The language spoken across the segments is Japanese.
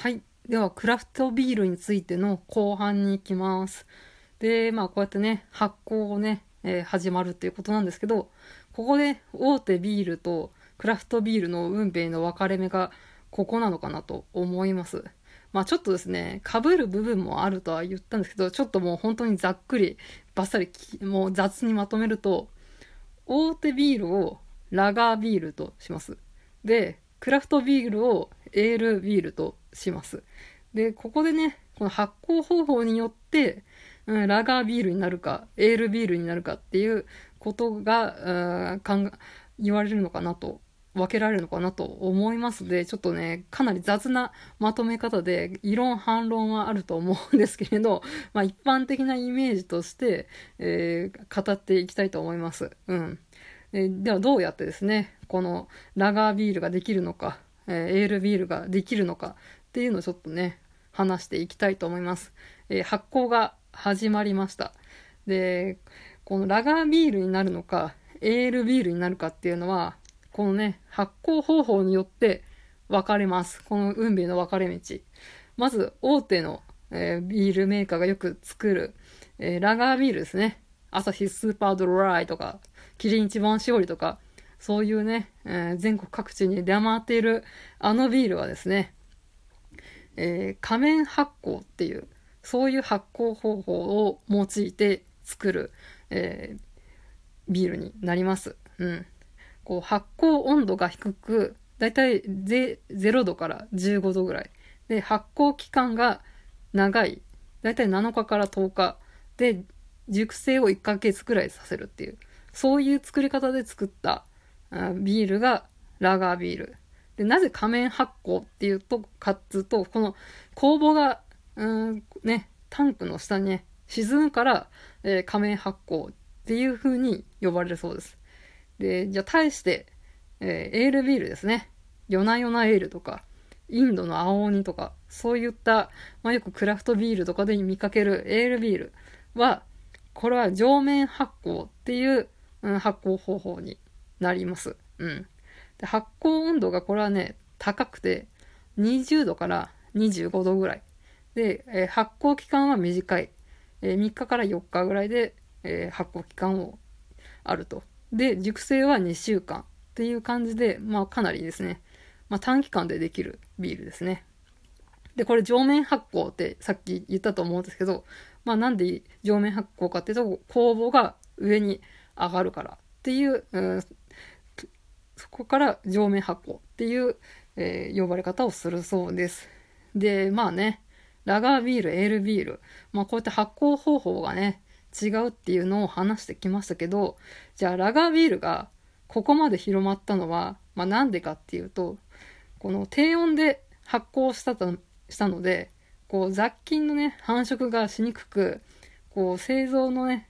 はい。では、クラフトビールについての後半に行きます。で、まあ、こうやってね、発酵をね、えー始まるっていうことなんですけど、ここで大手ビールとクラフトビールの運命の分かれ目がここなのかなと思います。まあちょっとですね、被る部分もあるとは言ったんですけど、ちょっともう本当にざっくり、バッサリ、もう雑にまとめると、大手ビールをラガービールとします。で、クラフトビールをエールビールとします。で、ここでね、この発酵方法によって、うん、ラガービールになるか、エールビールになるかっていうことが、うん言われるのかなと、分けられるのかなと思いますので、ちょっとね、かなり雑なまとめ方で、異論反論はあると思うんですけれど、まあ一般的なイメージとして、えー語っていきたいと思います。うん。えーではどうやってですね、このラガービールができるのか、えーエールビールができるのかっていうのをちょっとね、話していきたいと思います。えー発酵が始まりました。で、このラガービールになるのか、エールビールになるかっていうのは、このね、発酵方法によって分かれます。この運命の分かれ道。まず、大手の、えービールメーカーがよく作る、えーラガービールですね。アサヒスーパードライとか、キリン一番搾りとか、そういうね、えー全国各地に出回っているあのビールはですね、えー仮面発酵っていう、そういう発酵方法を用いて作る、えービールになります。うん。こう発酵温度が低く、だいたい0度から15度ぐらい。で、発酵期間が長い。だいたい7日から10日。で、熟成を1ヶ月くらいさせるっていう、そういう作り方で作ったビールがラガービール。で、なぜ仮面発酵っていうと、かっつうと、この酵母が、うん、ね、タンクの下にね、沈むから、えー仮面発酵っていう風に呼ばれるそうです。で、じゃあ対して、えーエールビールですね。夜な夜なエールとか、インドの青鬼とか、そういった、まあ、よくクラフトビールとかで見かけるエールビールは、これは上面発酵っていう、うん発酵方法になります。うん。で発酵温度がこれはね、高くて、20度から25度ぐらい。で、えー発酵期間は短い。えー3日から4日ぐらいで、えー発酵期間をあると。で、熟成は2週間っていう感じで、まあかなりですね、まあ短期間でできるビールですね。で、これ上面発酵ってさっき言ったと思うんですけど、まあなんで上面発酵かっていうと、酵母が上に上がるからっていう、うんそこから上面発酵っていう、えー呼ばれ方をするそうです。で、まあね、ラガービール、エールビール、まあこうやって発酵方法がね、違うっていうのを話してきましたけど、じゃあラガービールがここまで広まったのは、まあなんでかっていうと、この低温で発酵したとしたので、こう雑菌のね、繁殖がしにくく、こう製造のね、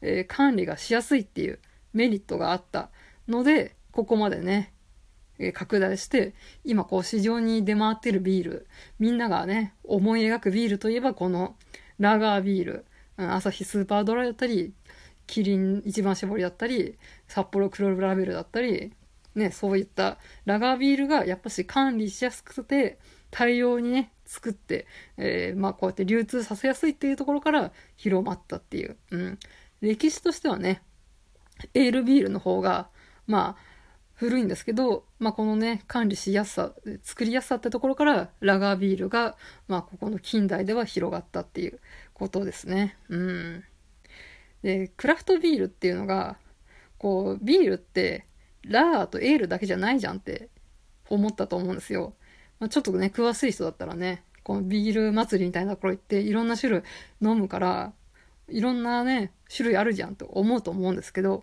えー管理がしやすいっていうメリットがあったので、ここまでね、え拡大して、今こう市場に出回ってるビール、みんながね、思い描くビールといえばこのラガービール、アサヒスーパードライだったり、キリン一番搾りだったり、札幌黒ラベルだったり、ね、そういったラガービールがやっぱし管理しやすくて、大量にね、作って、えーまあこうやって流通させやすいっていうところから広まったっていう。うん。歴史としてはね、エールビールの方が、まあ、古いんですけど、まあ、このね、管理しやすさ、作りやすさってところから、ラガービールが、まあ、ここの近代では広がったっていうことですね。うん。で、クラフトビールっていうのが、こう、ビールって、ラーとエールだけじゃないじゃんって思ったと思うんですよ。まあ、ちょっとね、詳しい人だったらね、このビール祭りみたいなところ行って、いろんな種類飲むから、いろんなね、種類あるじゃんと思うと思うんですけど、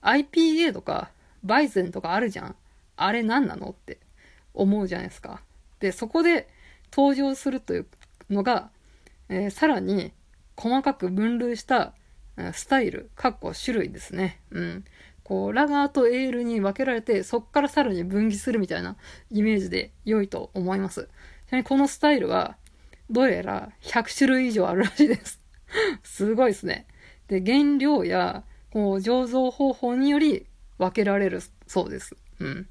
IPA とか、バイゼンとかあるじゃん。あれ何なのって思うじゃないですか。で、そこで登場するというのが、えーさらに細かく分類したスタイル、かっこ種類ですね。うん。こう、ラガーとエールに分けられて、そっからさらに分岐するみたいなイメージで良いと思います。ちなみにこのスタイルは、どうやら100種類以上あるらしいです。すごいですね。で、原料や、こう、醸造方法により分けられるそうです。うん。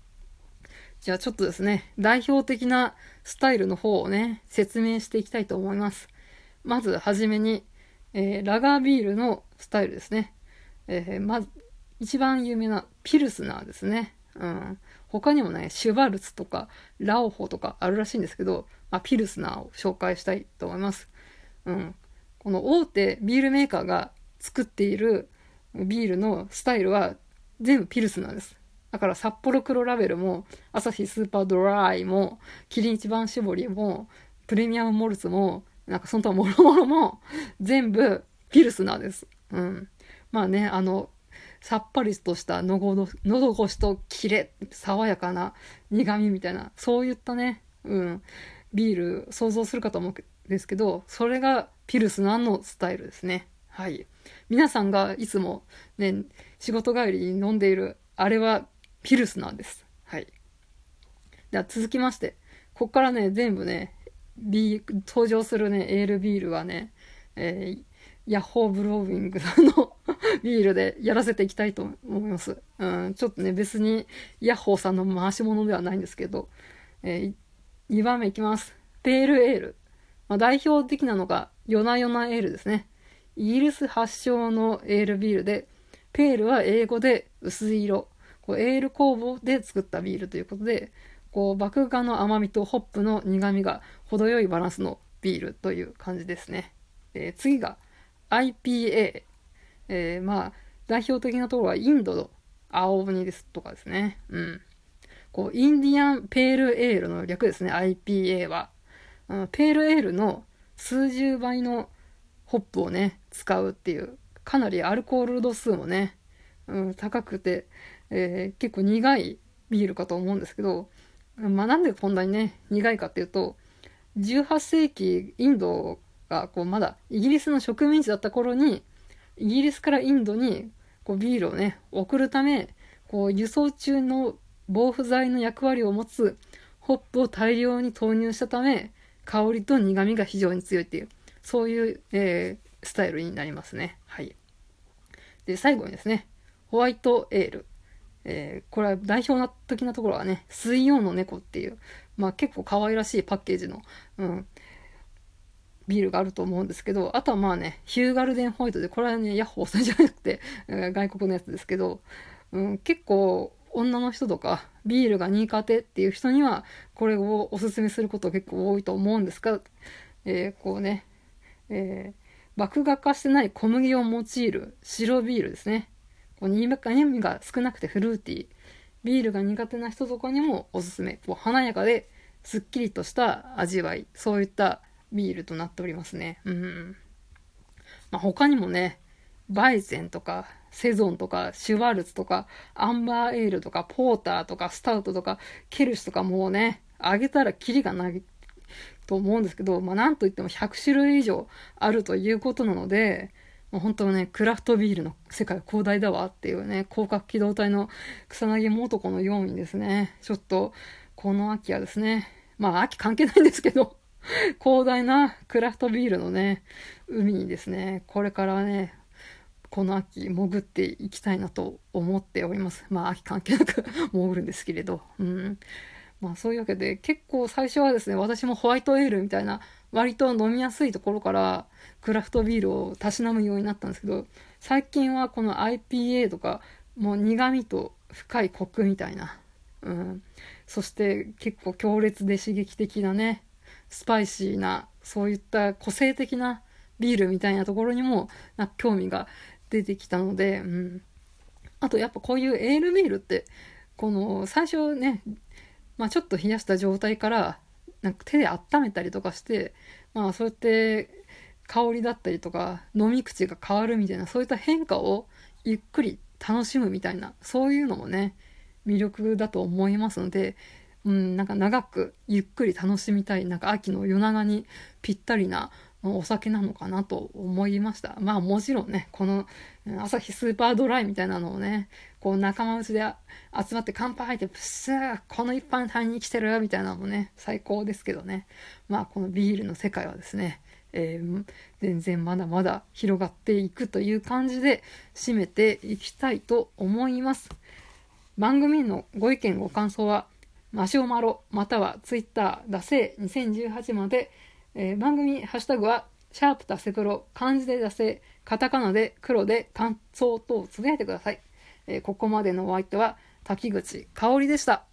じゃあちょっとですね、代表的なスタイルの方をね、説明していきたいと思います。まずはじめに、えー、ラガービールのスタイルですね。えー、まず、一番有名なピルスナーですね。うん。他にもね、シュバルツとか、ラオホとかあるらしいんですけど、まあ、ピルスナーを紹介したいと思います。うん。この大手ビールメーカーが作っているビールのスタイルは全部ピルスナーです。だから札幌黒ラベルも、アサヒスーパードライも、キリン一番搾りも、プレミアムモルツも、なんかその他もろもろも、全部ピルスナーです。うん。まあね、あの、さっぱりとしたのごの喉越しとキレ、爽やかな苦味みたいな、そういったね、うん、ビール想像するかと思うんですけど、それがピルスナーのスタイルですね。はい。皆さんがいつもね、仕事帰りに飲んでいる、あれはピルスなんです。はい。では続きまして、ここからね、全部ね、ビー、登場するね、エールビールはね、えー、ヤッホーブローウィングさんの ビールでやらせていきたいと思います。うん、ちょっとね、別にヤッホーさんの回し物ではないんですけど、えー、2番目いきます。ペールエール。まあ、代表的なのが、ヨナヨナエールですね。イギリス発祥のエールビールで、ペールは英語で薄い色、こうエール酵母で作ったビールということで、こう麦芽の甘みとホップの苦みが程よいバランスのビールという感じですね。えー、次が IPA。えー、まあ、代表的なところはインドの青鬼ですとかですね。うん。こう、インディアンペールエールの略ですね、IPA は。ペールエールの数十倍のホップをね、使うっていう、かなりアルコール度数もね、うん、高くて、えー、結構苦いビールかと思うんですけど、まあ、なんでこんなにね、苦いかっていうと、18世紀インドがこうまだイギリスの植民地だった頃に、イギリスからインドにこうビールをね、送るため、こう輸送中の防腐剤の役割を持つホップを大量に投入したため、香りと苦味が非常に強いっていう、そういう、えー、スタイルになりますね。はい。で、最後にですね、ホワイトエール。えー、これは代表的なところはね、水曜の猫っていう、まあ結構可愛らしいパッケージの、うん、ビールがあると思うんですけど、あとはまあね、ヒューガルデンホワイトで、これはね、ヤッホーさんじゃなくて、外国のやつですけど、うん、結構女の人とか、ビールが苦手っていう人には、これをおすすめすること結構多いと思うんですが、えー、こうね、えー、麦芽化してない小麦を用いる白ビールですね。こう苦味が少なくてフルーティー。ビールが苦手な人とかにもおすすめ。こう華やかですっきりとした味わい。そういったビールとなっておりますね。うん。まあ、他にもね、バイゼンとか、セゾンとか、シュワルツとか、アンバーエールとか、ポーターとか、スタウトとか、ケルシュとかもうね、あげたらキリがないと思うんですけど、まあなんといっても100種類以上あるということなので、もう本当ね、クラフトビールの世界広大だわっていうね、広角機動隊の草薙素子のようにですね、ちょっと、この秋はですね、まあ秋関係ないんですけど、広大なクラフトビールのね、海にですね、これからね、この秋潜っていきたいなと思っております。まあ秋関係なく潜るんですけれど。うん。まあそういうわけで結構最初はですね、私もホワイトエールみたいな割と飲みやすいところからクラフトビールをたしなむようになったんですけど、最近はこの IPA とかもう苦味と深いコクみたいな。うん。そして結構強烈で刺激的なね、スパイシーな、そういった個性的なビールみたいなところにも、な興味が出てきたので、うん。あとやっぱこういうエールビールって、この最初ね、まあちょっと冷やした状態から、なんか手で温めたりとかして、まあそうやって香りだったりとか飲み口が変わるみたいなそういった変化をゆっくり楽しむみたいなそういうのもね魅力だと思いますのでうん、なんか長くゆっくり楽しみたい、なんか秋の夜長にぴったりなお酒なのかなと思いました。まあもちろんね、この朝日スーパードライみたいなのをね、こう仲間内で集まって乾杯ってプッスーこの一般単に来てるみたいなのもね、最高ですけどね。まあこのビールの世界はですね、えー、全然まだまだ広がっていくという感じで締めていきたいと思います。番組のご意見ご感想はマシュマロ、またはツイッター、ダセー2018まで、えー、番組ハッシュタグは、シャープダセプロ、漢字でダセカタカナで黒で感想等つぶやいてください。えー、ここまでのお相手は、滝口香織でした。